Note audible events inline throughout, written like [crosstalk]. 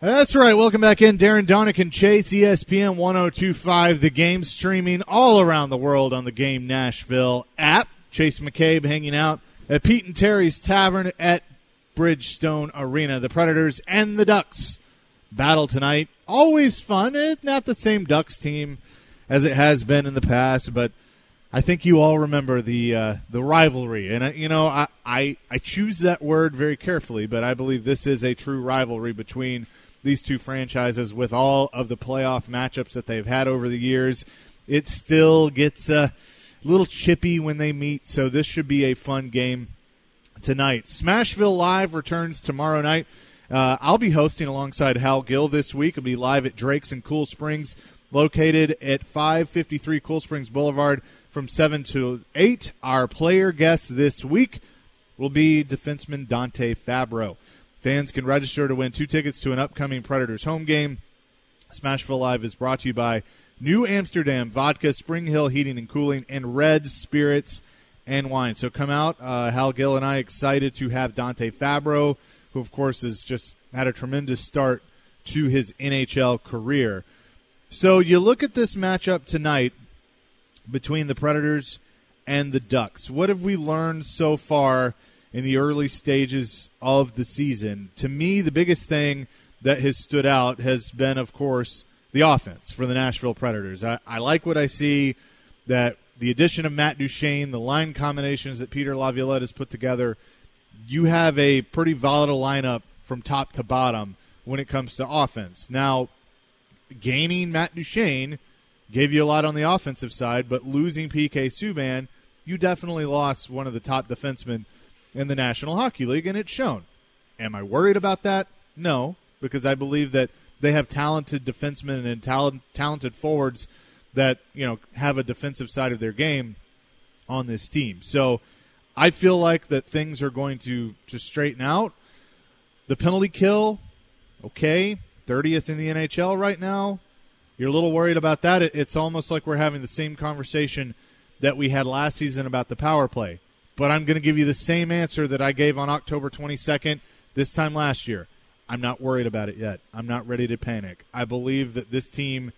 That's right. Welcome back in. Darren Daunic Chase, ESPN 1025. The game streaming all around the world on the Game Nashville app. Chase McCabe hanging out at Pete and Terry's Tavern at Bridgestone Arena. The Predators and the Ducks battle tonight. Always fun. Eh, Not the same Ducks team as it has been in the past, but I think you all remember the uh, the rivalry, and uh, you know I, I I choose that word very carefully, but I believe this is a true rivalry between these two franchises. With all of the playoff matchups that they've had over the years, it still gets uh, a little chippy when they meet. So this should be a fun game tonight. Smashville Live returns tomorrow night. Uh, I'll be hosting alongside Hal Gill this week. I'll be live at Drake's in Cool Springs, located at 553 Cool Springs Boulevard from 7 to 8. Our player guest this week will be defenseman Dante Fabbro. Fans can register to win two tickets to an upcoming Predators home game. Smashville Live is brought to you by New Amsterdam Vodka, Spring Hill Heating and Cooling, and Reds Spirits and Wine. So come out. Uh, Hal Gill and I excited to have Dante Fabbro, who of course has just had a tremendous start to his NHL career. So you look at this matchup tonight between the Predators and the Ducks. What have we learned so far in the early stages of the season? To me, the biggest thing that has stood out has been, of course, the offense for the Nashville Predators. I, I like what I see that the addition of Matt Duchene, the line combinations that Peter Laviolette has put together, you have a pretty volatile lineup from top to bottom when it comes to offense. Now, gaining Matt Duchene gave you a lot on the offensive side, but losing PK Subban, you definitely lost one of the top defensemen in the National Hockey League, and it's shown. Am I worried about that? No, because I believe that they have talented defensemen and talent, talented forwards that you know have a defensive side of their game on this team. So I feel like that things are going to to straighten out. The penalty kill, okay, 30th in the NHL right now. You're a little worried about that. It's almost like we're having the same conversation that we had last season about the power play. But I'm going to give you the same answer that I gave on October 22nd this time last year. I'm not worried about it yet. I'm not ready to panic. I believe that this team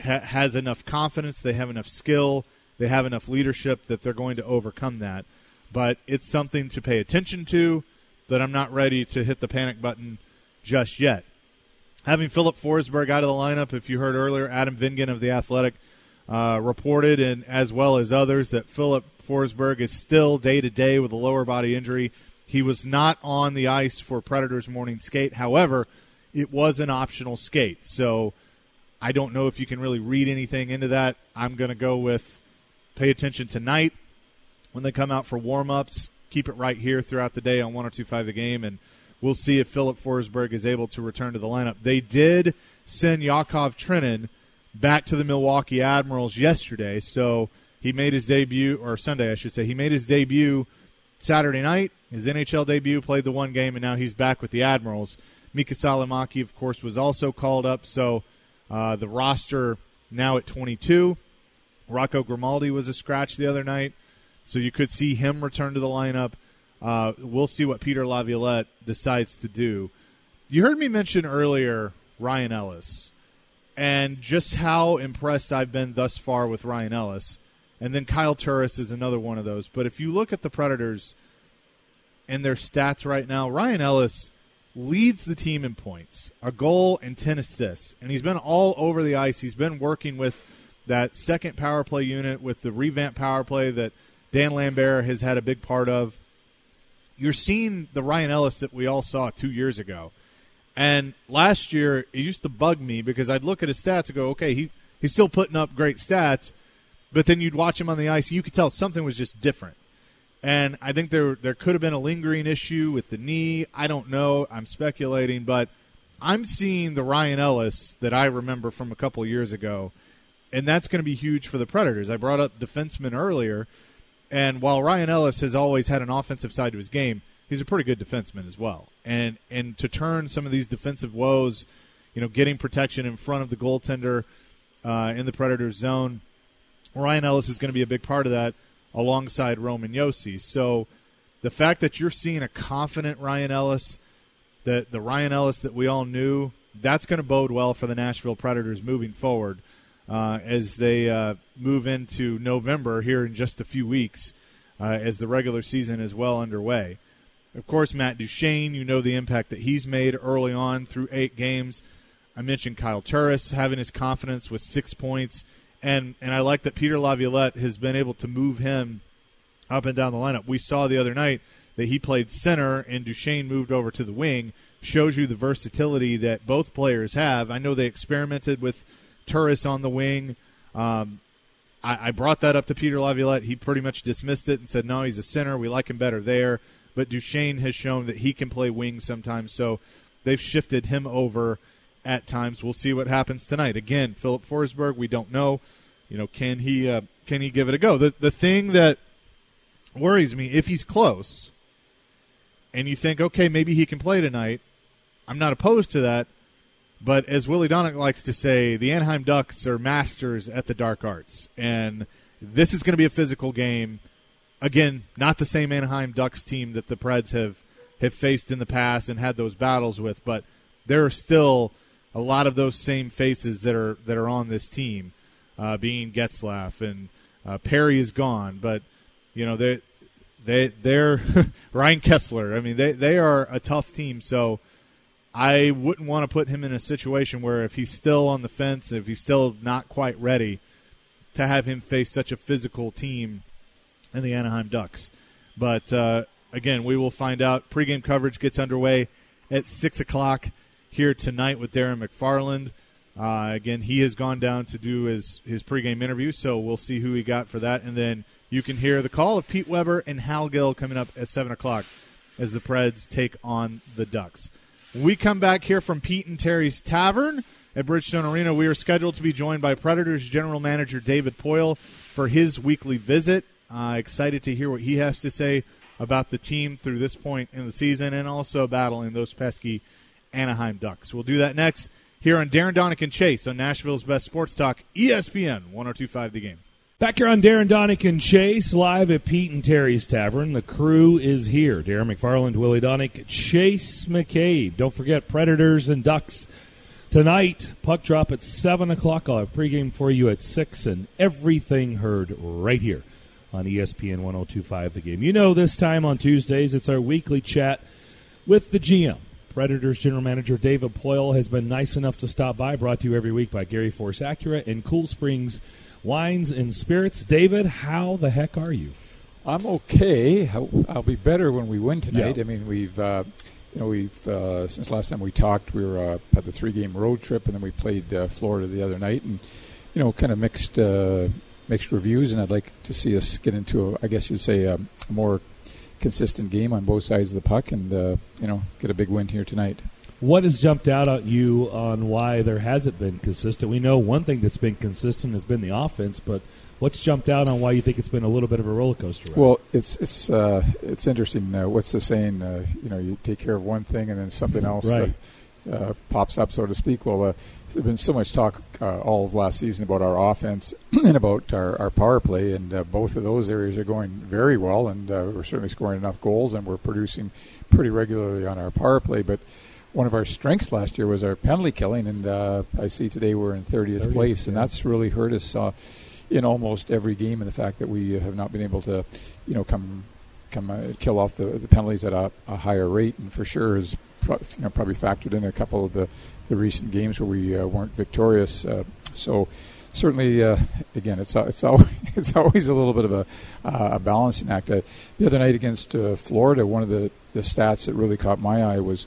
ha- has enough confidence, they have enough skill, they have enough leadership that they're going to overcome that. But it's something to pay attention to that I'm not ready to hit the panic button just yet. Having Filip Forsberg out of the lineup, if you heard earlier, Adam Vingan of The Athletic uh, reported, and as well as others, that Filip Forsberg is still day to day with a lower body injury. He was not on the ice for Predators morning skate. However, it was an optional skate. So I don't know if you can really read anything into that. I'm going to go with pay attention tonight when they come out for warm ups. Keep it right here throughout the day on 1025 the game, and we'll see if Filip Forsberg is able to return to the lineup. They did send Yakov Trenin back to the Milwaukee Admirals yesterday, so he made his debut, or Sunday, I should say. He made his debut Saturday night, his NHL debut, played the one game, and now he's back with the Admirals. Miikka Salomaki, of course, was also called up, so uh, the roster now at 22. Rocco Grimaldi was a scratch the other night, so you could see him return to the lineup. Uh, we'll see what Peter Laviolette decides to do. You heard me mention earlier Ryan Ellis and just how impressed I've been thus far with Ryan Ellis. And then Kyle Turris is another one of those. But if you look at the Predators and their stats right now, Ryan Ellis leads the team in points, a goal and 10 assists. And he's been all over the ice. He's been working with that second power play unit with the revamped power play that Dan Lambert has had a big part of. You're seeing the Ryan Ellis that we all saw two years ago. And last year, it used to bug me because I'd look at his stats and go, okay, he, he's still putting up great stats. But then you'd watch him on the ice, and you could tell something was just different. And I think there there could have been a lingering issue with the knee. I don't know. I'm speculating, but I'm seeing the Ryan Ellis that I remember from a couple years ago, and that's going to be huge for the Predators. I brought up defensemen earlier, and while Ryan Ellis has always had an offensive side to his game, he's a pretty good defenseman as well. And and to turn some of these defensive woes, you know, getting protection in front of the goaltender uh, in the Predators zone, Ryan Ellis is going to be a big part of that alongside Roman Josi. So the fact that you're seeing a confident Ryan Ellis the the Ryan Ellis that we all knew, that's going to bode well for the Nashville Predators moving forward uh, as they uh, move into November here in just a few weeks, uh, as the regular season is well underway. Of course, Matt Duchene, you know the impact that he's made early on through eight games. I mentioned Kyle Turris having his confidence with six points, and and I like that Peter Laviolette has been able to move him up and down the lineup. We saw the other night that he played center and Duchene moved over to the wing. Shows you the versatility that both players have. I know they experimented with Turris on the wing. Um, I, I, brought that up to Peter Laviolette. He pretty much dismissed it and said, no, he's a center. We like him better there. But Duchene has shown that he can play wing sometimes. So they've shifted him over at times. We'll see what happens tonight. Again, Filip Forsberg, we don't know. You know, can he uh, can he give it a go? The the thing that worries me if he's close, and you think, okay, maybe he can play tonight. I'm not opposed to that. But as Willie Daunic likes to say, the Anaheim Ducks are masters at the dark arts. And this is going to be a physical game. Again, not the same Anaheim Ducks team that the Preds have, have faced in the past and had those battles with, but there are still a lot of those same faces that are that are on this team, uh, being Getzlaf and uh, Perry is gone, but you know they they they're [laughs] Ryan Kesler. I mean they they are a tough team. So I wouldn't want to put him in a situation where if he's still on the fence, if he's still not quite ready, to have him face such a physical team in the Anaheim Ducks. But uh, again, we will find out. Pregame coverage gets underway at six o'clock here tonight with Darren McFarland. Uh, again, he has gone down to do his his pregame interview, so we'll see who he got for that, and then you can hear the call of Pete Weber and Hal Gill coming up at seven o'clock as the Preds take on the Ducks. When we come back here from Pete and Terry's Tavern at Bridgestone Arena, we are scheduled to be joined by Predators General Manager David Poile for his weekly visit. Uh, excited to hear what he has to say about the team through this point in the season and also battling those pesky Anaheim Ducks. We'll do that next here on Darren Daunic and Chase on Nashville's Best Sports Talk, ESPN 1025 The Game. Back here on Darren Daunic and Chase, live at Pete and Terry's Tavern. The crew is here. Darren McFarland, Willie Daunic, Chase McCabe. Don't forget Predators and Ducks tonight. Puck drop at 7 o'clock. I'll have pregame for you at 6 and everything heard right here on ESPN 1025 The Game. You know, this time on Tuesdays, it's our weekly chat with the GM. Predators General Manager David Poile has been nice enough to stop by, brought to you every week by Gary Force Acura and Cool Springs wines and spirits. David, how the heck are you? I'm okay. I'll, I'll be better when we win tonight. Yeah. I mean, we've uh, you know we've uh, since last time we talked, we were uh, had the three game road trip, and then we played uh, Florida the other night, and you know, kind of mixed uh, mixed reviews. And I'd like to see us get into, a, I guess you'd say, a more consistent game on both sides of the puck, and uh, you know, get a big win here tonight. What has jumped out at you on why there hasn't been consistent? We know one thing that's been consistent has been the offense, but what's jumped out on why you think it's been a little bit of a roller coaster? Ride? Well, it's it's uh, it's interesting. Uh, what's the saying? Uh, you know, you take care of one thing and then something else uh, right. Uh, pops up, so to speak. Well, uh, there's been so much talk all of last season about our offense [clears throat] and about our, our power play, and both of those areas are going very well, and we're certainly scoring enough goals, and we're producing pretty regularly on our power play, but one of our strengths last year was our penalty killing, and uh, I see today we're in 30th, 30th place, yeah. and that's really hurt us uh, in almost every game. And the fact that we have not been able to, you know, come come uh, kill off the, the penalties at a, a, higher rate, and for sure is you know, probably factored in a couple of the, the recent games where we uh, weren't victorious. Uh, so certainly, uh, again, it's it's always, [laughs] it's always a little bit of a, uh, a balancing act. Uh, the other night against uh, Florida, one of the, the stats that really caught my eye was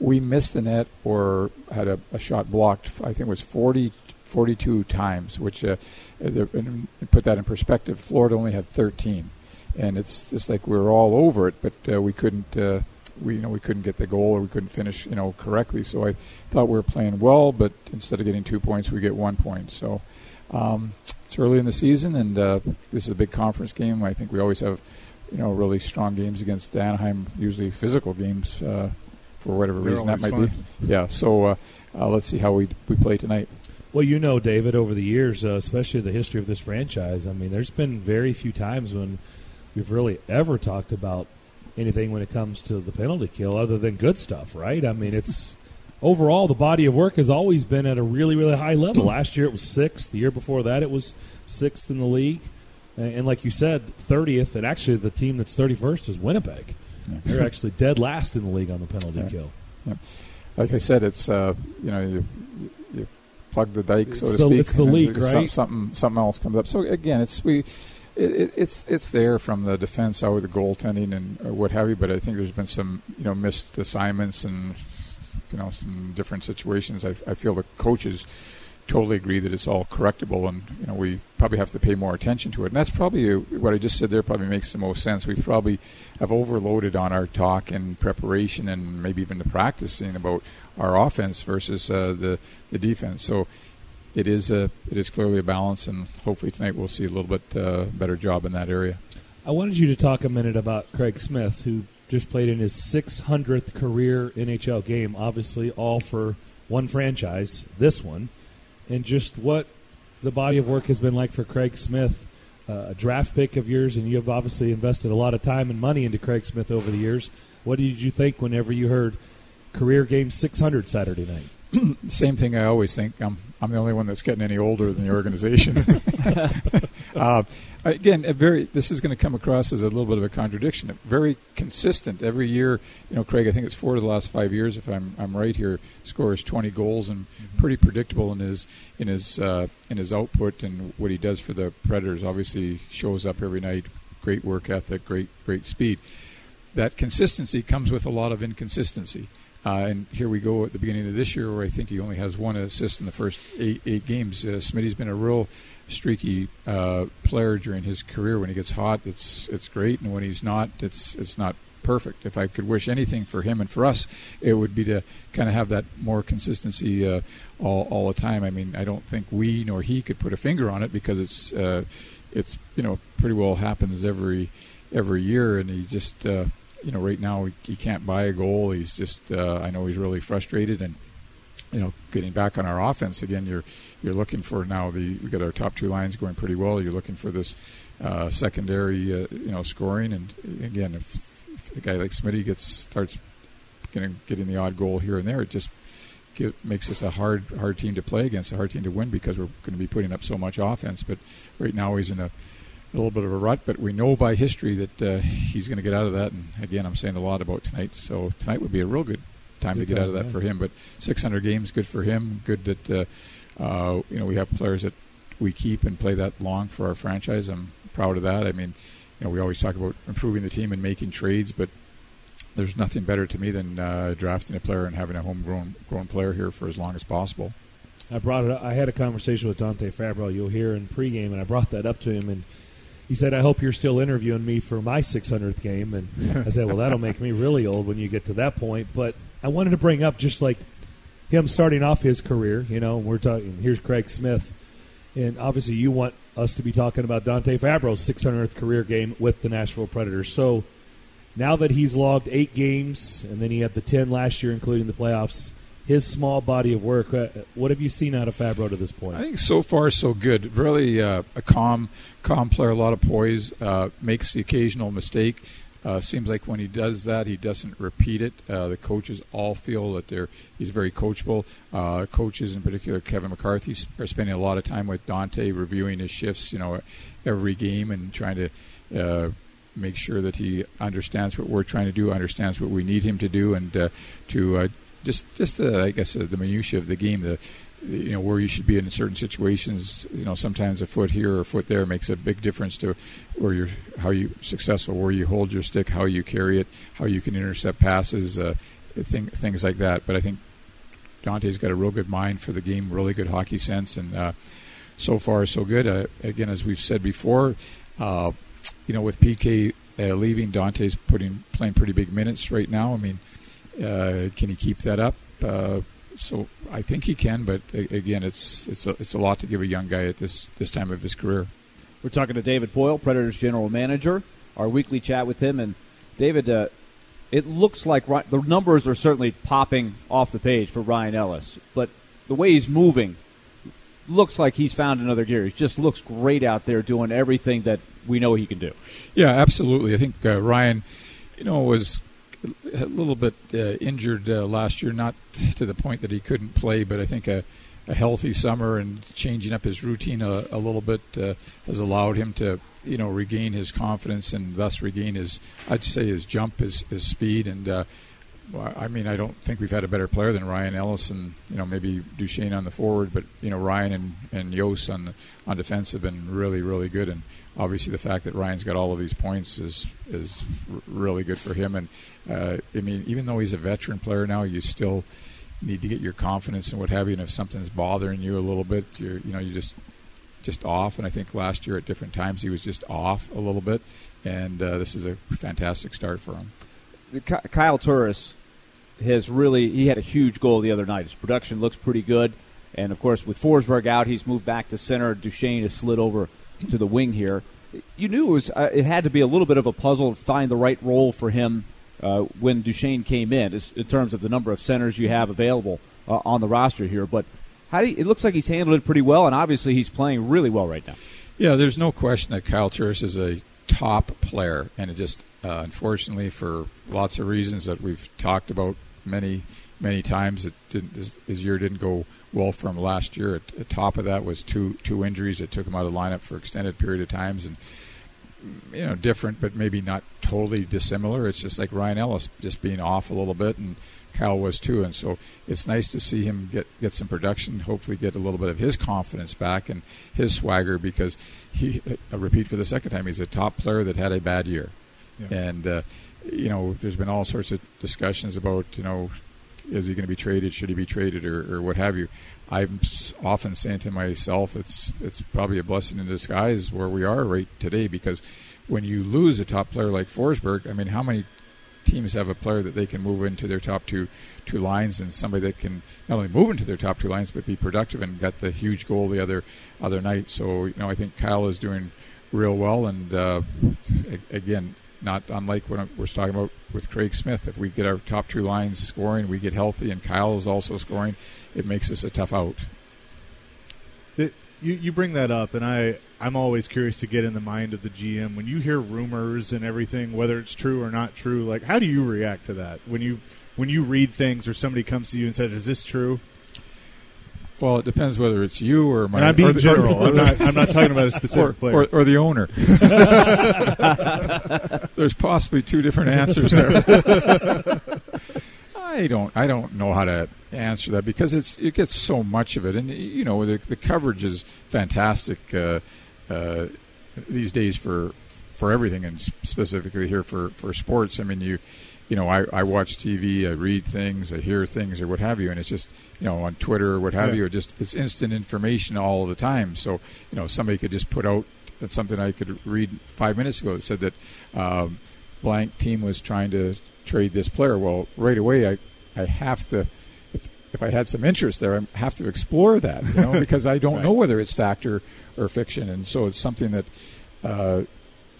we missed the net or had a, a shot blocked. I think it was 40, 42 times, which put that in perspective. Florida only had 13, and it's just like we were all over it, but we couldn't. We you know we couldn't get the goal or we couldn't finish you know correctly. So I thought we were playing well, but instead of getting two points, we get one point. So um, it's early in the season, and uh, this is a big conference game. I think we always have you know really strong games against Anaheim, usually physical games. Uh, for whatever They're reason that might fun. be. Yeah. So uh, uh, let's see how we we play tonight. Well, you know, David, over the years, uh, especially the history of this franchise, I mean, there's been very few times when we've really ever talked about anything when it comes to the penalty kill other than good stuff, right? I mean, it's overall the body of work has always been at a really, really high level. Last year it was sixth. The year before that it was sixth in the league. And like you said, 30th, and actually the team that's 31st is Winnipeg. Yeah. They're actually dead last in the league on the penalty yeah. kill. Yeah. Like I said, it's uh, you know you, you plug the dike, it's so to the, speak. It's the leak, right? Something something else comes up. So again, it's we. It, it's it's there from the defense out of the goaltending and what have you, but I think there's been some you know missed assignments and you know some different situations. I, I feel the coaches totally agree that it's all correctable, and you know we probably have to pay more attention to it. And that's probably uh, what I just said there. Probably makes the most sense. We probably have overloaded on our talk and preparation, and maybe even the practicing about our offense versus uh, the the defense. So it is a it is clearly a balance, and hopefully tonight we'll see a little bit uh, better job in that area. I wanted you to talk a minute about Craig Smith, who just played in his 600th career NHL game. Obviously, all for one franchise, this one and just what the body of work has been like for Craig Smith, uh, a draft pick of yours, and you've obviously invested a lot of time and money into Craig Smith over the years. What did you think whenever you heard career game 600 Saturday night? [clears throat] Same thing I always think. I'm I'm the only one that's getting any older than the organization. [laughs] uh, again, very. This is going to come across as a little bit of a contradiction. Very consistent every year. You know, Craig. I think it's four of the last five years, if I'm I'm right here. Scores 20 goals and mm-hmm. pretty predictable in his in his uh, in his output and what he does for the Predators. Obviously, shows up every night. Great work ethic. Great great speed. That consistency comes with a lot of inconsistency. Uh, and here we go at the beginning of this year, where I think he only has one assist in the first eight, eight games. Uh, Smitty's been a real streaky uh, player during his career. When he gets hot, it's it's great, and when he's not, it's it's not perfect. If I could wish anything for him and for us, it would be to kind of have that more consistency uh, all all the time. I mean, I don't think we nor he could put a finger on it because it's uh, it's you know pretty well happens every every year, and he just uh, you know, right now he, he can't buy a goal. He's just, uh, I know he's really frustrated, and you know, getting back on our offense again. You're you're looking for now the we got our top two lines going pretty well. You're looking for this uh, secondary, uh, you know, scoring, and again, if, if a guy like Smitty gets starts getting getting the odd goal here and there, it just Get, makes us a hard hard team to play against, a hard team to win because we're going to be putting up so much offense. But right now he's in a a little bit of a rut, but we know by history that uh, he's going to get out of that. And again, I'm saying a lot about tonight, so tonight would be a real good time good to get time, out of that yeah. for him. But 600 games, good for him. Good that uh, uh, you know we have players that we keep and play that long for our franchise. I'm proud of that. I mean, you know, we always talk about improving the team and making trades, but there's nothing better to me than uh, drafting a player and having a homegrown grown player here for as long as possible. I brought it. Up, I had a conversation with Dante Fabbro. You'll hear in pregame, and I brought that up to him, and he said, I hope you're still interviewing me for my 600th game. And I said, well, that'll make me really old when you get to that point. But I wanted to bring up just like him starting off his career. You know, we're talking, here's Craig Smith. And obviously, you want us to be talking about Dante Fabbro's 600th career game with the Nashville Predators. So now that he's logged eight games, and then he had the 10 last year, including the playoffs, his small body of work. Uh, what have you seen out of Fabbro to this point? I think so far so good. Really uh, a calm, calm player, a lot of poise. Uh, makes the occasional mistake. Uh, seems like when he does that, he doesn't repeat it. Uh, the coaches all feel that they're he's very coachable. Uh, coaches, in particular, Kevin McCarthy, are spending a lot of time with Dante, reviewing his shifts. You know, every game and trying to make sure that he understands what we're trying to do, understands what we need him to do, and uh, to uh, just just the I guess the minutia of the game, the you know where you should be in certain situations. You know, sometimes a foot here or a foot there makes a big difference to where you're how you successful, where you hold your stick, how you carry it, how you can intercept passes, uh, thing, things like that. But I think Dante's got a real good mind for the game, really good hockey sense, and uh, so far so good. Uh, again, as we've said before, uh, you know, with PK uh, leaving, Dante's putting playing pretty big minutes right now. I mean uh, can he keep that up? Uh, so I think he can, but again, it's it's a, it's a lot to give a young guy at this this time of his career. We're talking to David Poile, Predators general manager. Our weekly chat with him, and David, uh, it looks like the numbers are certainly popping off the page for Ryan Ellis, but the way he's moving looks like he's found another gear. He just looks great out there doing everything that we know he can do. Yeah, absolutely. I think uh, Ryan you know, was a little bit uh, injured uh, last year, not to the point that he couldn't play, but I think a, a healthy summer and changing up his routine a, a little bit uh, has allowed him to, you know, regain his confidence and thus regain his, I'd say, his jump, his, his speed, and uh, I mean, I don't think we've had a better player than Ryan Ellis, and you know maybe Duchene on the forward, but you know Ryan and and Yos on the, on defense have been really really good, and obviously the fact that Ryan's got all of these points is is really good for him. And uh, I mean, even though he's a veteran player now, you still need to get your confidence and what have you. And if something's bothering you a little bit, you're you know you just just off. And I think last year at different times he was just off a little bit, and uh, this is a fantastic start for him. Kyle Turris has really he had a huge goal the other night. His production looks pretty good, and of course with Forsberg out, he's moved back to center. Duchene has slid over to the wing here. You knew it was uh, it had to be a little bit of a puzzle to find the right role for him uh, when Duchene came in, in terms of the number of centers you have available uh, on the roster here. But how do you, it looks like he's handled it pretty well, and obviously he's playing really well right now. Yeah, there's no question that Kyle Turris is a top player, and it just uh, unfortunately for lots of reasons that we've talked about many many times. It didn't his, his year didn't go well from last year. At, the top of that was two two injuries that took him out of the lineup for extended period of times and you know different, but maybe not totally dissimilar. It's just like Ryan Ellis just being off a little bit and. Kyle was too, and so it's nice to see him get get some production. Hopefully, get a little bit of his confidence back and his swagger because he. I repeat for the second time, he's a top player that had a bad year, yeah. and uh, you know, there's been all sorts of discussions about, you know, is he going to be traded? Should he be traded, or, or what have you? I'm often saying to myself, it's it's probably a blessing in disguise where we are right today because when you lose a top player like Forsberg, I mean, how many teams have a player that they can move into their top two two lines and somebody that can not only move into their top two lines but be productive and got the huge goal the other other night. So you know, I think Kyle is doing real well, and uh, again, not unlike what we're talking about with Craig Smith. If we get our top two lines scoring, we get healthy, and Kyle is also scoring, it makes us a tough out. It, you, you bring that up, and I, I'm always curious to get in the mind of the GM. When you hear rumors and everything, whether it's true or not true, like how do you react to that? When you when you read things or somebody comes to you and says, "Is this true?" Well, it depends whether it's you or my. And I'm being the, general. I'm not. I'm not talking about a specific or, player or, or the owner. [laughs] There's possibly two different answers there. [laughs] I don't. I don't know how to answer that because it's it gets so much of it, and you know the, the coverage is fantastic uh, uh, these days for for everything, and specifically here for for sports. I mean, you you know, I, I watch TV, I read things, I hear things, or what have you, and it's just, you know, on Twitter or what have yeah. you, it just it's instant information all the time. So, you know, somebody could just put out something I could read five minutes ago that said that um, blank team was trying to trade this player. Well, right away, I I have to. If, if I had some interest there, I have to explore that, you know, [laughs] because I don't right. know whether it's fact or, or fiction, and so it's something that, uh,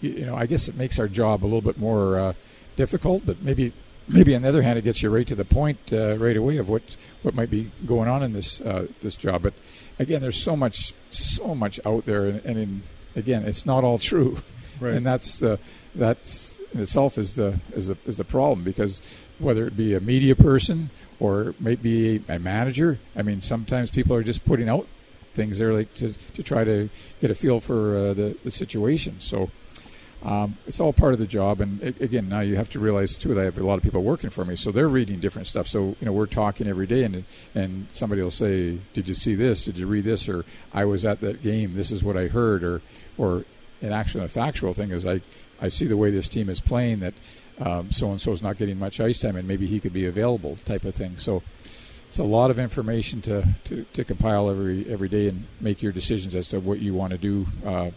you know, I guess it makes our job a little bit more uh, difficult, but maybe maybe on the other hand, it gets you right to the point uh, right away of what what might be going on in this uh, this job. But again, there's so much so much out there, and, and in, again, it's not all true, [laughs] right. and that's the that's in itself is the is the is the problem because whether it be a media person or maybe a manager, I mean, sometimes people are just putting out things there like to, to try to get a feel for uh, the, the situation. So um, it's all part of the job, and again, now you have to realize too that I have a lot of people working for me, so they're reading different stuff. So you know, we're talking every day, and and somebody will say, "Did you see this? Did you read this?" Or "I was at that game. This is what I heard." Or or an actual, a factual thing is I I see the way this team is playing that so and so is not getting much ice time, and maybe he could be available, type of thing. So it's a lot of information to, to, to compile every every day and make your decisions as to what you want to do, uh,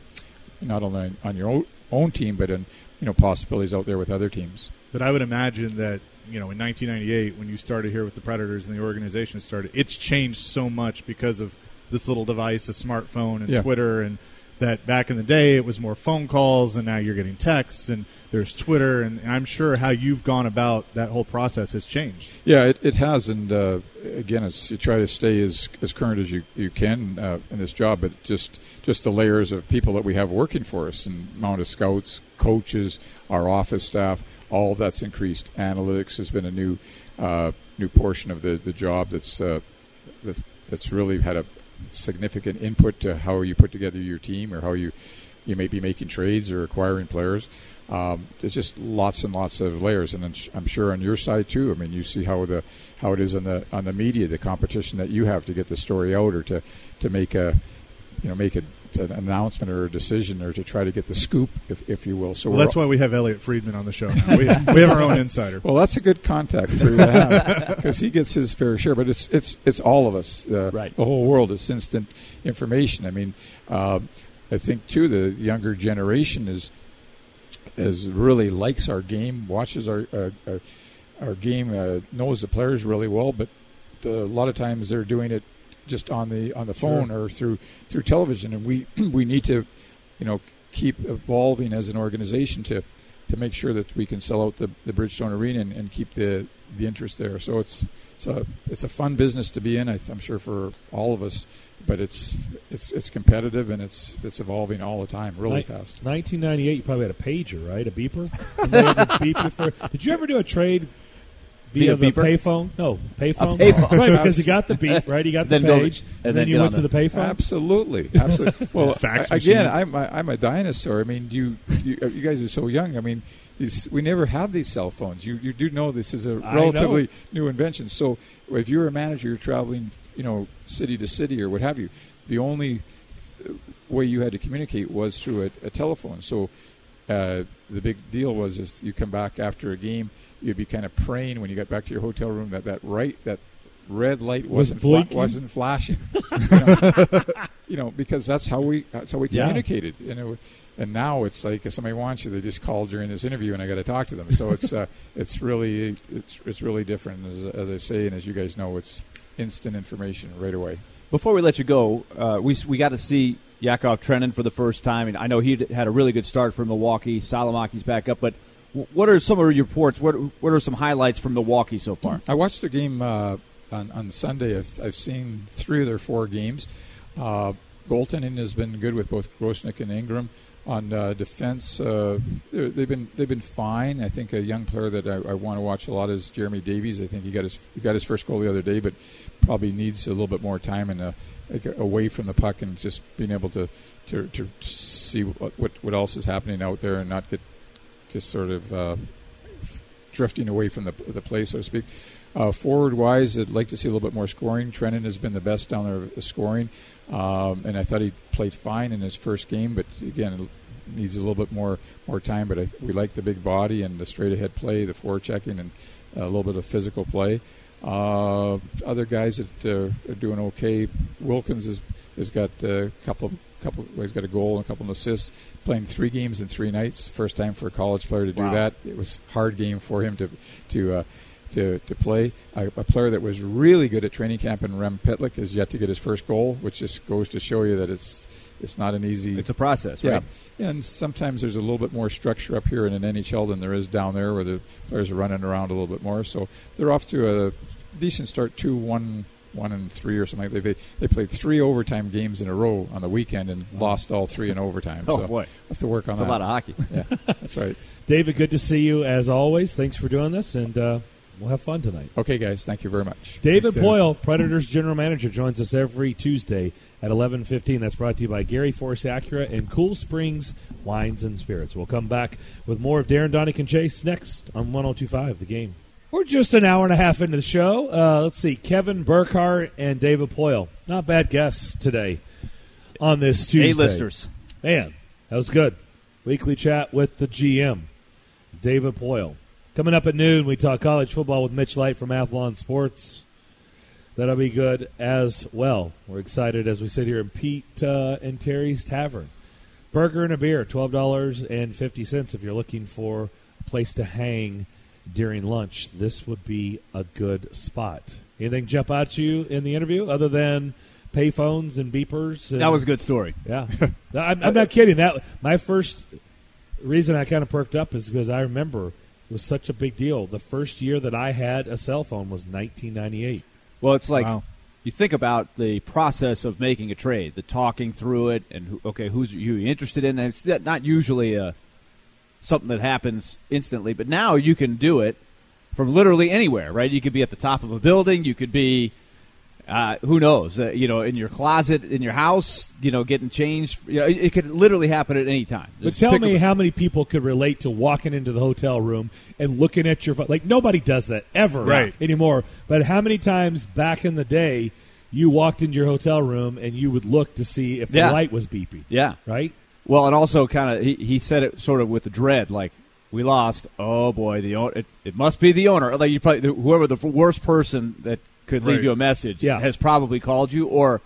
not only on your own own team, but in you know possibilities out there with other teams. But I would imagine that you know in 1998 when you started here with the Predators and the organization started, it's changed so much because of this little device, a smartphone, and yeah. Twitter, and that back in the day it was more phone calls and now you're getting texts and there's Twitter and I'm sure how you've gone about that whole process has changed. Yeah, it, it has, and uh, again, you try to stay as, as current as you, you can uh, in this job, but just just the layers of people that we have working for us, and amount of scouts, coaches, our office staff, all of that's increased. Analytics has been a new uh, new portion of the, the job that's uh, that's really had a significant input to how you put together your team or how you you may be making trades or acquiring players. Um, there's just lots and lots of layers, and I'm sure on your side too. I mean, you see how the how it is on the on the media, the competition that you have to get the story out or to to make a you know make a, an announcement or a decision or to try to get the scoop, if, if you will. So well, that's why we have Elliotte Friedman on the show. we, we have our own insider. [laughs] Well, that's a good contact for you to have because he gets his fair share. But it's it's it's all of us. Uh, right. The whole world is instant information. I mean, uh, I think too the younger generation is is really likes our game, watches our uh, our, our, game, uh, knows the players really well, but uh, a lot of times they're doing it just on the on the phone sure. or through through television, and we [clears throat] we need to, you know, keep evolving as an organization to to make sure that we can sell out the, the Bridgestone Arena and, and keep the the interest there. So it's it's a it's a fun business to be in. I, am sure for all of us, but it's it's it's competitive and it's it's evolving all the time, really Ni- fast. 1998, you probably had a pager, right? A beeper. beep for, did you ever do a trade via, via the payphone? No, payphone. payphone. right, because you got the beep, right? You got the page, go, and, and, then, then you went to the payphone. Absolutely, absolutely. [laughs] Well, I, again, I'm a, I'm a dinosaur. I mean, you, you you guys are so young. I mean we never had these cell phones. You you do know this is a relatively new invention. So if you're a manager, you're traveling, you know, city to city or what have you. The only way you had to communicate was through a, a telephone. So uh, the big deal was is you come back after a game, you'd be kind of praying when you got back to your hotel room that that right that red light wasn't was fla- wasn't flashing. you, [laughs] know, [laughs] you, know, because that's how we that's how we communicated. Yeah. And it, and now it's like if somebody wants you, they just call during this interview, and I got to talk to them. So it's uh, [laughs] it's really it's it's really different. As, as, I say, and as you guys know, it's instant information right away. Before we let you go, uh, we we got to see Yakov Trenin for the first time, and I know he had a really good start for Milwaukee. Salomaki's back up, but what are some of your reports? What what are some highlights from Milwaukee so far? I watched the game uh, on on Sunday. I've, I've seen three of their four games. Uh, goaltending has been good with both Grosenick and Ingram on uh, defense, uh, they've been they've been fine. I think a young player that I, I, want to watch a lot is Jeremy Davies. I think he got his he got his first goal the other day, but probably needs a little bit more time and uh, away from the puck and just being able to to, to see what, what, what else is happening out there and not get just sort of uh, drifting away from the the play, so to speak. Uh, forward wise, I'd like to see a little bit more scoring. Trenin has been the best down there scoring. Um, and I thought he played fine in his first game, but again, needs a little bit more more time. But I, we like the big body and the straight ahead play, the forechecking, and a little bit of physical play. Uh, other guys that uh, are doing okay. Wilkins has has got a couple couple. Well, he's got a goal and a couple of assists. Playing three games in three nights, first time for a college player to do wow. that. It was a hard game for him to to uh, to, to play. A, a, player that was really good at training camp in Rem Pitlick is yet to get his first goal, which just goes to show you that it's it's not an easy. It's a process, right? Yeah, and sometimes there's a little bit more structure up here in an NHL than there is down there, where the players are running around a little bit more. So they're off to a decent start, two one one and three or something. They they played three overtime games in a row on the weekend and lost all three in overtime. oh so boy, have to work on that's that. a lot of hockey. yeah, that's right. [laughs] David, good to see you as always. Thanks for doing this, and uh, We'll have fun tonight. Okay, guys. Thank you very much. David Thanks, Poile, Predators general manager, joins us every Tuesday at 11:15. That's brought to you by Gary Force Acura and Cool Springs Wines and Spirits. We'll come back with more of Darren Daunic and Chase next on 102.5 The Game. We're just an hour and a half into the show. Uh, let's see, Kevin Burkhardt and David Poile. Not bad guests today on this Tuesday. A-listers. Man, that was good. Weekly chat with the GM, David Poile. Coming up at noon, we talk college football with Mitch Light from Athlon Sports. That'll be good as well. We're excited as we sit here in Pete uh, and Terry's Tavern. Burger and a beer, $12.50 if you're looking for a place to hang during lunch. This would be a good spot. Anything jump out to you in the interview other than payphones and beepers. And, That was a good story. yeah. [laughs] I'm, I'm not kidding. That my first reason I kind of perked up is because I remember it was such a big deal. The first year that I had a cell phone was 1998. Well, it's like Wow. you think about the process of making a trade, the talking through it, and who, okay, who's you interested in? And it's not- not usually a, something that happens instantly, but now you can do it from literally anywhere, right? You could be at the top of a building, you could be, uh, who knows, uh, you know, in your closet, in your house, you know, getting changed. You know, it, it could literally happen at any time. But Just tell me how many people could relate to walking into the hotel room and looking at your phone. Like nobody does that ever Right. anymore. But how many times back in the day you walked into your hotel room and you would look to see if the Yeah. light was beeping? yeah. Right? Well, and also kind of he, he said it sort of with the dread, like we lost. Oh boy, the own- it, it must be the owner. Like you probably whoever the worst person that could leave Right. you a message Yeah. has probably called you, or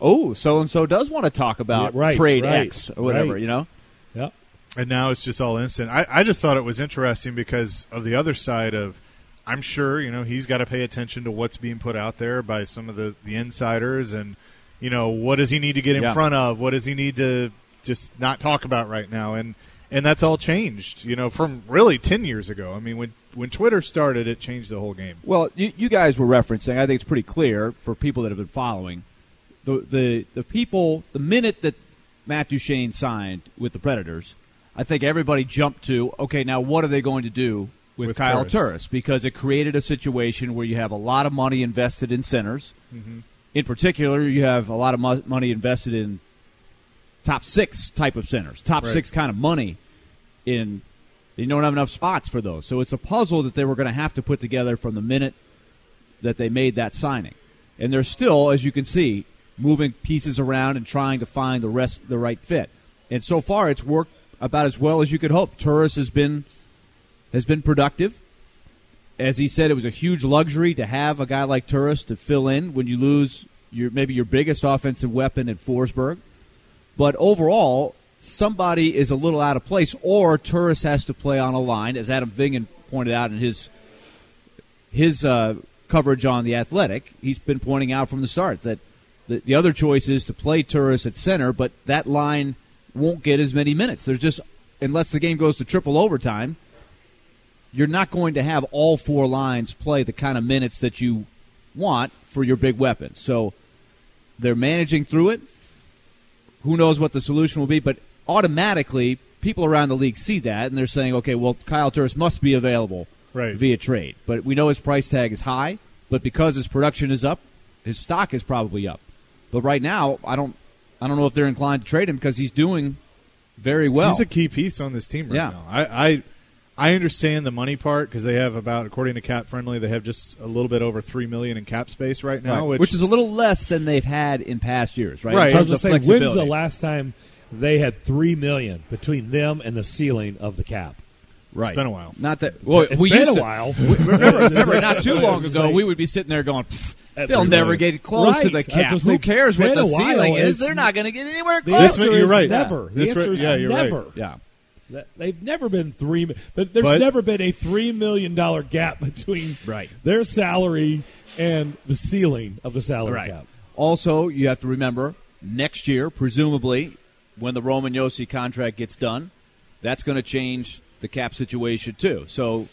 oh, so and so does want to talk about Yeah, right, trade right, X or whatever. right. You know, Yeah. And now it's just all instant. I, I just thought it was interesting because of the other side of, I'm sure you know he's got to pay attention to what's being put out there by some of the the insiders, and you know what does he need to get in Yeah. front of? What does he need to just not talk about right now? And and that's all changed. You know, from really ten years ago. I mean, when when Twitter started, it changed the whole game. Well, you, you guys were referencing. I think it's pretty clear for people that have been following the the the people. The minute that Matt Duchene signed with the Predators, I think everybody jumped to okay. Now, what are they going to do with, With Kyle Turris. Turris? Because it created a situation where you have a lot of money invested in centers. Mm-hmm. In particular, you have a lot of mo- money invested in top six type of centers, top Right. six kind of money in. They don't have enough spots for those, so it's a puzzle that they were going to have to put together from the minute that they made that signing. And they're still, as you can see, moving pieces around and trying to find the rest the right fit. And so far, it's worked about as well as you could hope. Turris has been has been productive. As he said, it was a huge luxury to have a guy like Turris to fill in when you lose your maybe your biggest offensive weapon at Forsberg. But overall, somebody is a little out of place, or Turris has to play on a line, as Adam Vingan pointed out in his his uh, coverage on the Athletic. He's been pointing out from the start that the, the other choice is to play Turris at center, but that line won't get as many minutes. There's just unless the game goes to triple overtime, you're not going to have all four lines play the kind of minutes that you want for your big weapons. So they're managing through it. Who knows what the solution will be, but automatically people around the league see that and they're saying, okay, well, Kyle Turris must be available Right. via trade. But we know his price tag is high, but because his production is up, his stock is probably up. But right now, I don't I don't know if they're inclined to trade him because he's doing very well. He's a key piece on this team right Yeah. now. I, I I understand the money part because they have about, according to Cap Friendly, they have just a little bit over three million in cap space right now, Right. which, is a little less than they've had in past years, right? In Right. I was terms going of say, when's the last time they had three million between them and the ceiling of the cap? Right. It's been a while. Not that. Well, It's we been used a to, while. [laughs] Remember, [laughs] remember, not too long ago, like- we would be sitting there going, "Pfft, [laughs] "They'll never get close to the cap. Who cares what the ceiling is? They're not going to get anywhere The close." This answer you're is right. never. The This answer right- is yeah, you're right. never. Yeah. That- They've never been three. But there's But- never been a three million dollar gap between Right. their salary and the ceiling of the salary Right. cap. Also, you have to remember next year, presumably, when the Roman Josi contract gets done, that's going to change the cap situation too. So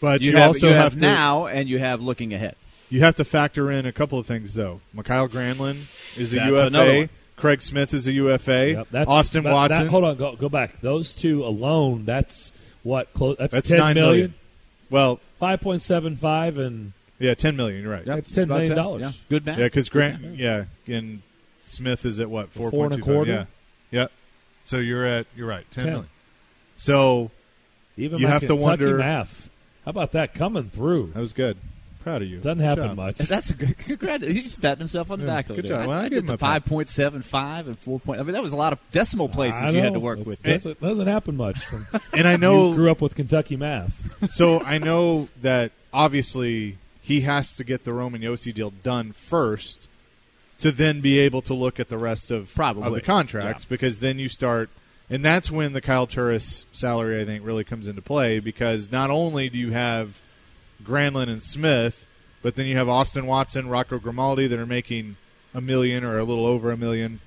but you, you, have, also you have, have to now, and you have looking ahead. you have to factor in a couple of things though. Mikael Granlund is a That's another UFA. One. Craig Smith is a UFA. Yep, that's, Austin that- Watson. that- hold on, go, go back. Those two alone. That's what close. That's, That's ten nine million. million. Well, Five point seven five and yeah, ten million. You're right. Yep, That's 10 about million that. dollars. Yeah. Good math. Yeah, because Grant. Yeah, and Smith is at what four Four and a point two five? quarter? Yeah, yeah. So you're at you're right. Ten, Ten. million. So even You my have to Kentucky wonder- math. How about that coming through? that was good. Proud of you. Doesn't Good happen job. much. [laughs] That's a good. Congratulations! He's patting himself on the Yeah, back. good job. Well, I I, give did the five point seven five and four point. I mean, that was a lot of decimal places you had to work It with. Doesn't, doesn't happen much. From, [laughs] And I know you grew up with Kentucky math. [laughs] so I know that obviously he has to get the Roman Josi deal done first to then be able to look at the rest of, Probably. of the contracts because then you start and that's when the Kyle Turris salary I think really comes into play because not only do you have Granlund and Smith, but then you have Austin Watson, Rocco Grimaldi that are making a million or a little over a million.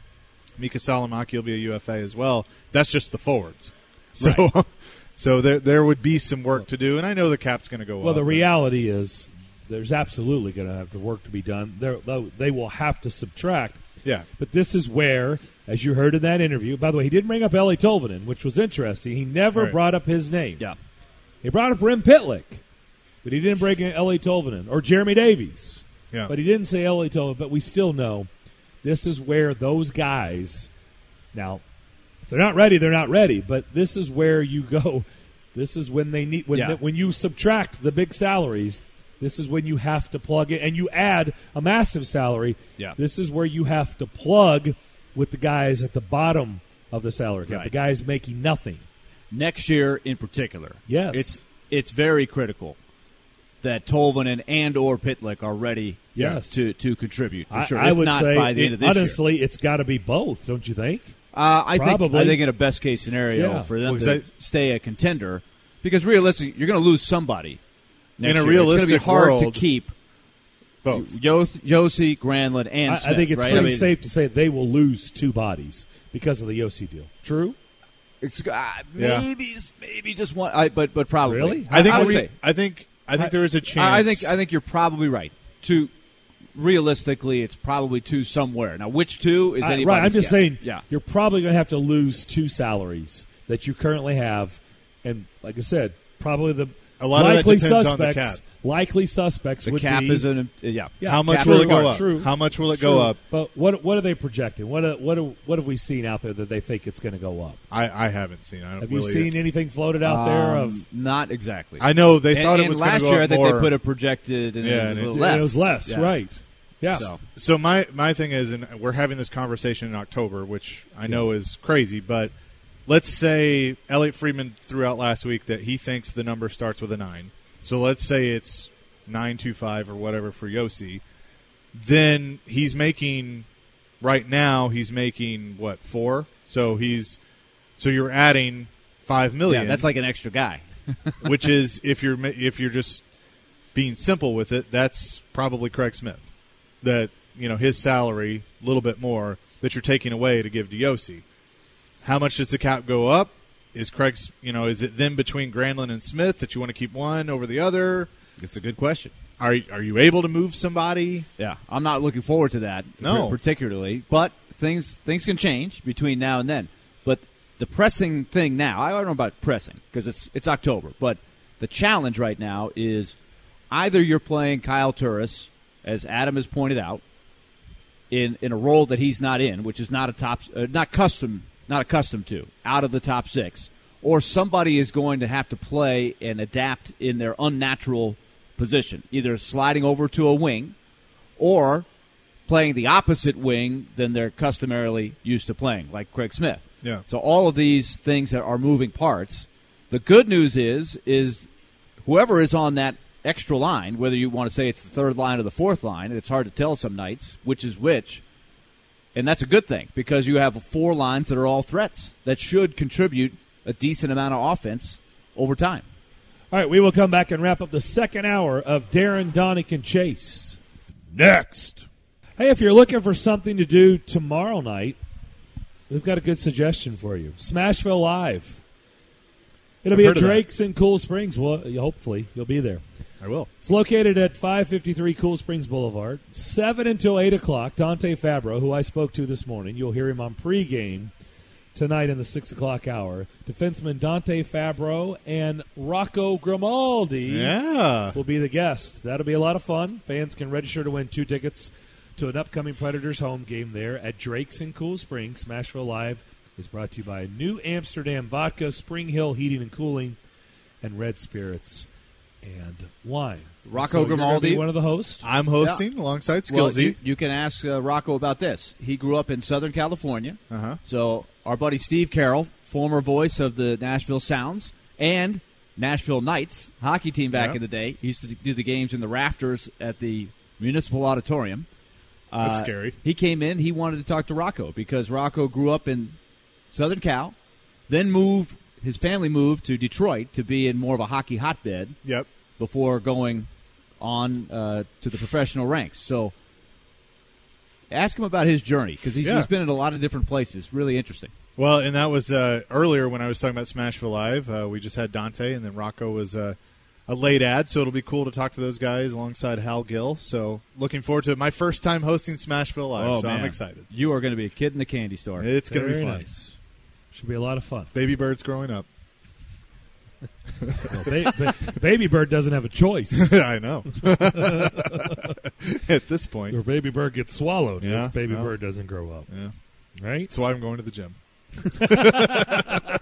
Miikka Salomaki will be a UFA as well. That's just the forwards. So, [laughs] so there there would be some work to do, and I know the cap's going to go Well, up. Well, the reality is there's absolutely going to have to work to be done. They're, they will have to subtract. yeah, But this is where, as you heard in that interview, by the way, he didn't bring up Eeli Tolvanen, which was interesting. He never Right. brought up his name. Yeah. He brought up Rim Pitlick, but he didn't break in Eeli Tolvanen or Jeremy Davies. yeah. But he didn't say Eeli Tolvanen. But we still know this is where those guys. Now, if they're not ready, they're not ready. But this is where you go. [laughs] This is when they need when Yeah. the, when you subtract the big salaries. This is when you have to plug it, and you add a massive salary. Yeah. This is where you have to plug with the guys at the bottom of the salary cap, Right. the guys making nothing. Next year, in particular, Yes. it's it's very critical that Tolvanen and or Pitlick are ready Yes. to to contribute for I, sure. I if would not say, by the it- end of this year. honestly, it's got to be both, don't you think? Uh, I think I think in a best case scenario Yeah. for them Well, 'cause to I- stay a contender, because realistically, you're going to lose somebody. Next In a year. it's realistic going to be hard world, to keep both. Yos- Josi, Granlund, and I, I think it's right? pretty I mean, safe to say they will lose two bodies because of the Josi deal. True? It's uh, Yeah. maybe maybe just one, I, but but probably. Really? I think I would we- say I think I think there is a chance. I I think I think you're probably right. Two, realistically, it's probably two somewhere. Now, which two is I- anybody's right. I'm just guess. saying Yeah, you're probably going to have to lose two salaries that you currently have. And like I said, probably the A lot of that likely depends on the suspects. cap. Likely suspects the would cap be is an yeah. Yeah, How much cap will it go up? True. How much will it True. go up? But what what are they projecting? What are, what are, what have we seen out there that they think it's going to go up? I, I haven't seen. I don't Have you really- seen anything floated out there Um, of? not exactly. I know they and, thought it was last go year. I think more. they put a projected, and Yeah, it was and a it little did. less. It was less, Yeah. right? Yeah. So So my my thing is, and we're having this conversation in October, which I know is crazy, but let's say Elliotte Friedman threw out last week that he thinks the number starts with a nine. So let's say it's nine two five or whatever for Josi. Then he's making right now he's making what four? So he's so you're adding five million. yeah, that's like an extra guy. [laughs] which is [laughs] if you're if you're just being simple with it, that's probably Craig Smith. That you know his salary a little bit more that you're taking away to give to Josi. How much does the cap go up? Is Craig's you know is it then between Granlund and Smith that you want to keep one over the other? It's a good question. Are are you able to move somebody? Yeah, I'm not looking forward to that. No. particularly. But things things can change between now and then. But the pressing thing now, I don't know about pressing because it's it's October. But the challenge right now is either you're playing Kyle Turris, as Adam has pointed out, in in a role that he's not in, which is not a top, uh, not custom, not accustomed to, out of the top six, or somebody is going to have to play and adapt in their unnatural position, either sliding over to a wing, or playing the opposite wing than they're customarily used to playing, like Craig Smith. Yeah. So all of these things that are moving parts. The good news is is whoever is on that extra line, whether you want to say it's the third line or the fourth line, it's hard to tell some nights which is which. And that's a good thing because you have four lines that are all threats that should contribute a decent amount of offense over time. All right, we will come back and wrap up the second hour of Darren Daunic and Chase. Next. Hey, if you're looking for something to do tomorrow night, we've got a good suggestion for you. Smashville Live. It'll I've be at. Drake's in Cool Springs. Well, hopefully you'll be there. I will. It's located at 553 Cool Springs Boulevard. 7 until 8 o'clock. Dante Fabbro, who I spoke to this morning, you'll hear him on pregame tonight in the 6 o'clock hour. Defenseman Dante Fabbro and Rocco Grimaldi Yeah. will be the guests. That'll be a lot of fun. Fans can register to win two tickets to an upcoming Predators home game there at Drake's in Cool Springs. Smashville Live is brought to you by New Amsterdam Vodka, Spring Hill Heating and Cooling, and Red Spirits and Wine. Rocco So you're Grimaldi. be one of the hosts. I'm hosting alongside Well, you, you can ask uh, Rocco about this. He grew up in Southern California. uh-huh. So our buddy Steve Carroll, former voice of the Nashville Sounds and Nashville Knights hockey team back Yeah. in the day, he used to do the games in the rafters at the Municipal Auditorium. Uh, That's scary. He came in. He wanted to talk to Rocco because Rocco grew up in Southern Cal, then moved. His family moved to Detroit to be in more of a hockey hotbed Yep. before going on uh, to the professional ranks. So, ask him about his journey because he's, Yeah. he's been in a lot of different places. Really interesting. Well, and that was uh, earlier when I was talking about Smashville Live. Uh, we just had Dante, and then Rocco was uh, a late ad, so it'll be cool to talk to those guys alongside Hal Gill. So looking forward to it. My first time hosting Smashville Live, oh so man, I'm excited. You are going to be a kid in the candy store. It's going to be fun. nice. Should be a lot of fun. Baby birds growing up. Well, ba- ba- baby bird doesn't have a choice. [laughs] I know. [laughs] At this point, Your baby bird gets swallowed Yeah, if baby well. bird doesn't grow up. yeah. Right? That's why I'm going to the gym. [laughs]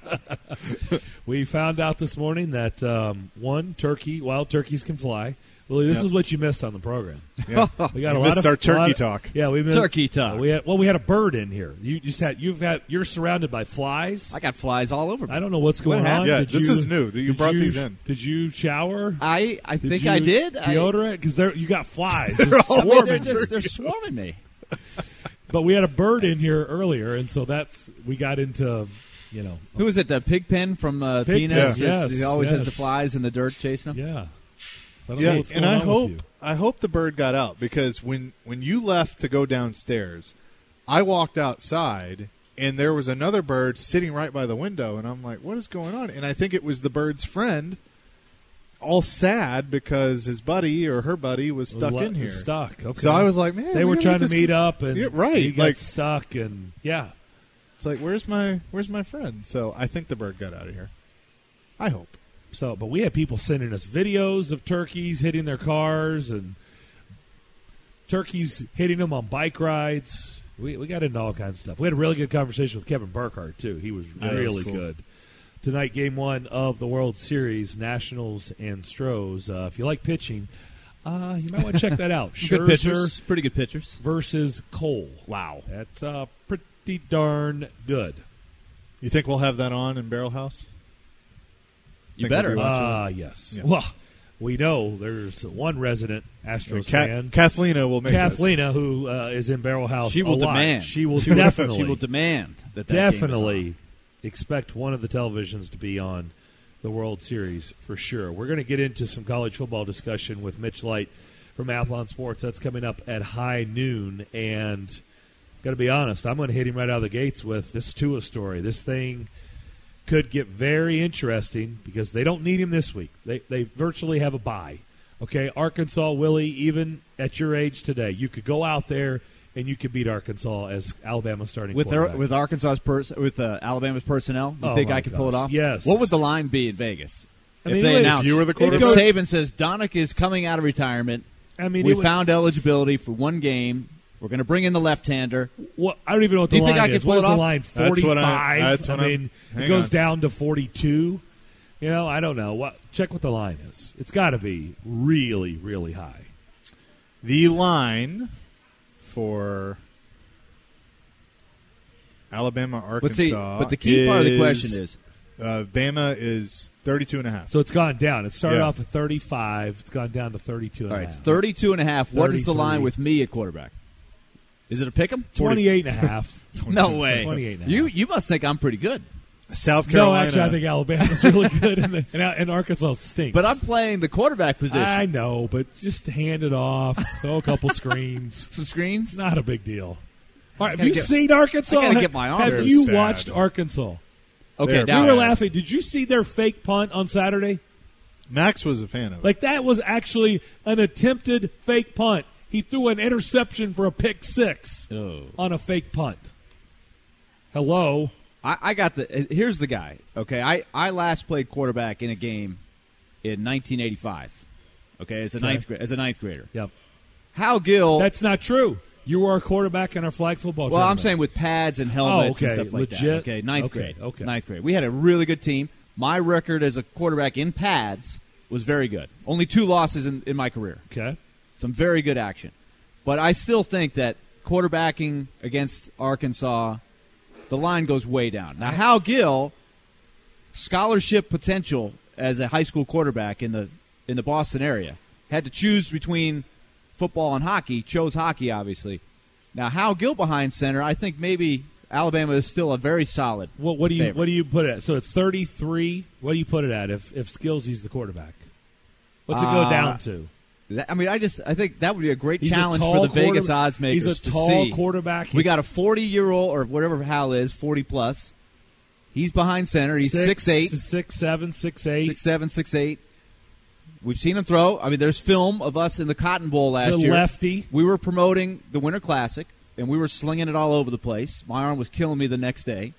We found out this morning that um, one turkey, wild turkeys can fly. Willie, this Yeah. is what you missed on the program. Yeah. [laughs] We got We a lot missed of our turkey of- talk. Yeah, we missed Turkey talk. uh, we had well, we had a bird in here. You just had you've had you're surrounded by flies. I got flies all over me. I don't know what's going happened? on. Yeah, Did this you- is new. You brought you- these in. Did you shower? I I Did think you I did. Deodorant because there you got flies. They're just all I mean, they're swarming. just they're swarming me. [laughs] But we had a bird in here earlier, and so that's we got into you know Who is it? The pig pen from uh, Pig Peanuts. Pen, yes, he always has the flies in the dirt chasing him. yeah. I don't know Yeah, what's and I on hope with you. I hope the bird got out because when when you left to go downstairs, I walked outside and there was another bird sitting right by the window, and I'm like, "What is going on?" And I think it was the bird's friend, all sad because his buddy or her buddy was stuck Le- in here. Stuck. Okay. So I was like, "Man, they we were gotta trying get to this meet up, and Yeah, right, he got like- stuck, and yeah. It's like, where's my where's my friend? So I think the bird got out of here. I hope. So, but we had people sending us videos of turkeys hitting their cars and turkeys hitting them on bike rides. We, we got into all kinds of stuff. We had a really good conversation with Kevin Burkhardt too. He was Nice. really Cool. good. Tonight, game one of the World Series, Nationals and Stros. Uh, if you like pitching, uh, you might want to check that out. [laughs] Good pitchers. Pretty good pitchers. versus Cole. Wow. That's uh, pretty darn good. You think we'll have that on in Barrel House? You better. be watching Ah, yes. Yeah. Well, we know there's one resident Astros Ka- fan. Kathlina will make this. Kathlina, who uh, is in Barrel House, she will a lot. demand. She will will- definitely, She will demand that. that game definitely expect one of the televisions to be on the World Series for sure. We're going to get into some college football discussion with Mitch Light from Athlon Sports. That's coming up at high noon, and got to be honest, I'm going to hit him right out of the gates with this Tua story. This thing could get very interesting because they don't need him this week. They they virtually have a bye. Okay, Arkansas, Willie, even at your age today, you could go out there and you could beat Arkansas as Alabama starting with their, with Arkansas's pers- with uh, Alabama's personnel. You Oh, think I could pull it off? Yes. What would the line be in Vegas? I if mean, they if announced you were the if Saban says Daunic is coming out of retirement, I mean, we found eligibility for one game. We're going to bring in the left-hander. What I don't even know what Do the you think I could is. pull What is the off? line? That's what I- Forty-five. that's what I mean, it goes on. down to forty-two. You know, I don't know. What? Check what the line is. It's got to be really, really high. The line for Alabama, Arkansas. But see, but the key part of the question is uh, Bama is 32 and a half. So it's gone down. It started Yeah. off at thirty-five. It's gone down to thirty-two. and all a right, it's half. 32 and a half. What is the line with me at quarterback? Is it a pick 'em? 28 and a half. [laughs] No way. 28 and a You half. you must think I'm pretty good. South Carolina. no, actually, I think Alabama's really good, and, the, and, and Arkansas stinks. But I'm playing the quarterback position. I know, but just hand it off. Throw a couple [laughs] screens. Some screens. Not a big deal. All right, have you get- seen Arkansas? I gotta Have- get my arm. Have you sad. watched Arkansas? Okay, now we were laughing. Did you see their fake punt on Saturday? Max was a fan of it. Like that was actually an attempted fake punt. He threw an interception for a pick six Oh. on a fake punt. Hello. I, I got the. uh, Here's the guy. Okay, I, I last played quarterback in a game in 1985. Okay, as a Okay. ninth as a ninth grader. Yep. Hal Gill. That's not true. You were a quarterback in our flag football. well, I'm saying with pads and helmets Oh, and okay, stuff like that. Okay, ninth Okay, grade. okay. ninth grade. We had a really good team. My record as a quarterback in pads was very good. Only two losses in, in my career. okay. Some very good action. But I still think that quarterbacking against Arkansas, the line goes way down. Now, Hal Gill, scholarship potential as a high school quarterback in the in the Boston area, had to choose between football and hockey. Chose hockey, obviously. Now, Hal Gill behind center, I think maybe Alabama is still a very solid. What, what do you favorite. what do you put it at? So it's 33. What do you put it at if if Skillsy's the quarterback? What's it go Uh, down to? I mean, I just I think that would be a great He's challenge tall for the Vegas odds makers. he's a tall quarterback. We got a 40 year old or whatever Hal is, 40 plus. He's behind center. He's six eight, six seven, six eight. six seven, six eight. We've seen him throw. I mean, there's film of us in the Cotton Bowl last He's year. lefty. We were promoting the Winter Classic, and we were slinging it all over the place. My arm was killing me the next day.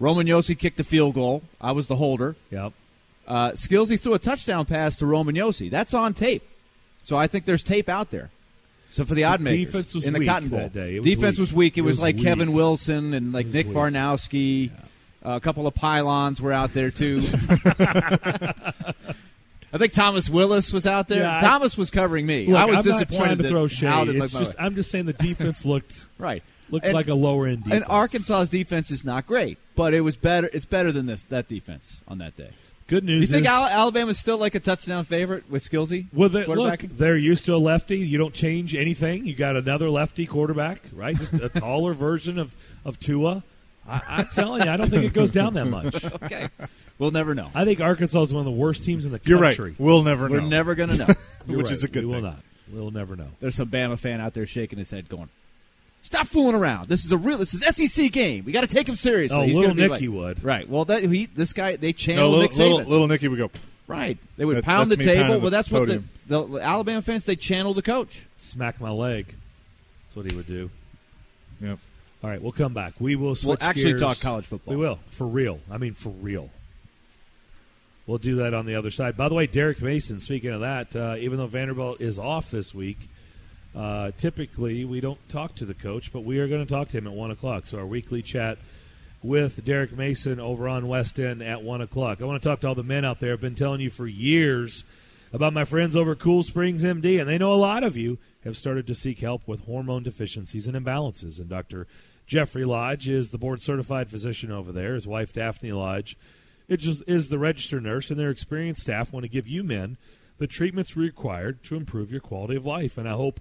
Roman Josi kicked a field goal. I was the holder. Yep. Uh, Skillsy threw a touchdown pass to Roman Josi. That's on tape. So I think there's tape out there. So for the odd makers defense was in the weak Cotton Bowl, that day. It was defense weak. was weak. It, It was, was like weak. Kevin Wilson and like Nick weak. Barnowski. Uh, a couple of pylons were out there too. [laughs] I think Thomas Willis was out there. Yeah, I- Thomas was covering me. Look, I was I'm disappointed trying to throw shade. It's just. I'm just saying the defense [laughs] looked right. looked And- like a lower end defense. And Arkansas's defense is not great, but it was better. It's better than this that defense on that day. Good news. Do You news think is Alabama's still like a touchdown favorite with Skillsy? Well, they, look, they're used to a lefty. You don't change anything. You got another lefty quarterback, right? Just a [laughs] taller version of of Tua. I, I'm telling you, I don't think it goes down that much. [laughs] okay, we'll never know. I think Arkansas is one of the worst teams in the You're right. country. We'll never We're know. never gonna [laughs] know. Which right. is a good We will thing. not. We'll never know. There's some Bama fan out there shaking his head, going, "Stop fooling around. This is a real. This is an SEC game. We got to take him seriously." Oh, He's little gonna be Nicky like- would. Right. Well, that, he, this guy they No, channel little, Nick Saban. little, little Nicky would go. right. They would That- pound the table. pounding Well, the that's what the, the Alabama fans they channel the coach. Smack my leg. That's what he would do. Yep. All right, we'll come back. We will switch We'll actually gears. talk college football. We will for real. I mean, for real. We'll do that on the other side. By the way, Derek Mason. Speaking of that, uh, even though Vanderbilt is off this week, uh, typically we don't talk to the coach, but we are going to talk to him at one o'clock. So our weekly chat with Derek Mason over on West End at one o'clock. I want to talk to all the men out there. I've been telling you for years about my friends over Cool Springs MD, and they know a lot of you have started to seek help with hormone deficiencies and imbalances. And Dr. Jeffrey Lodge is the board certified physician over there. His wife Daphne Lodge it just is the registered nurse, and their experienced staff want to give you men the treatments required to improve your quality of life. And I hope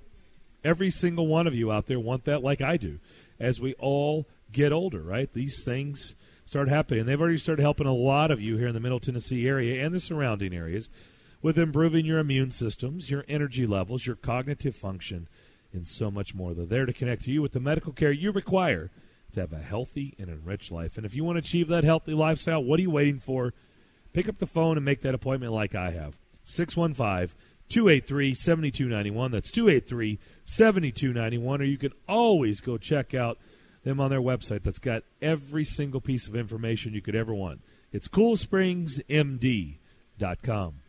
every single one of you out there want that like I do as we all get older, right? These things start happening. And they've already started helping a lot of you here in the Middle Tennessee area and the surrounding areas with improving your immune systems, your energy levels, your cognitive function, and so much more. They're there to connect you with the medical care you require to have a healthy and enriched life. And if you want to achieve that healthy lifestyle, what are you waiting for? Pick up the phone and make that appointment like I have. 615 283 7291. That's 283 7291. Or you can always go check out them on their website that's got every single piece of information you could ever want. It's coolspringsmd.com.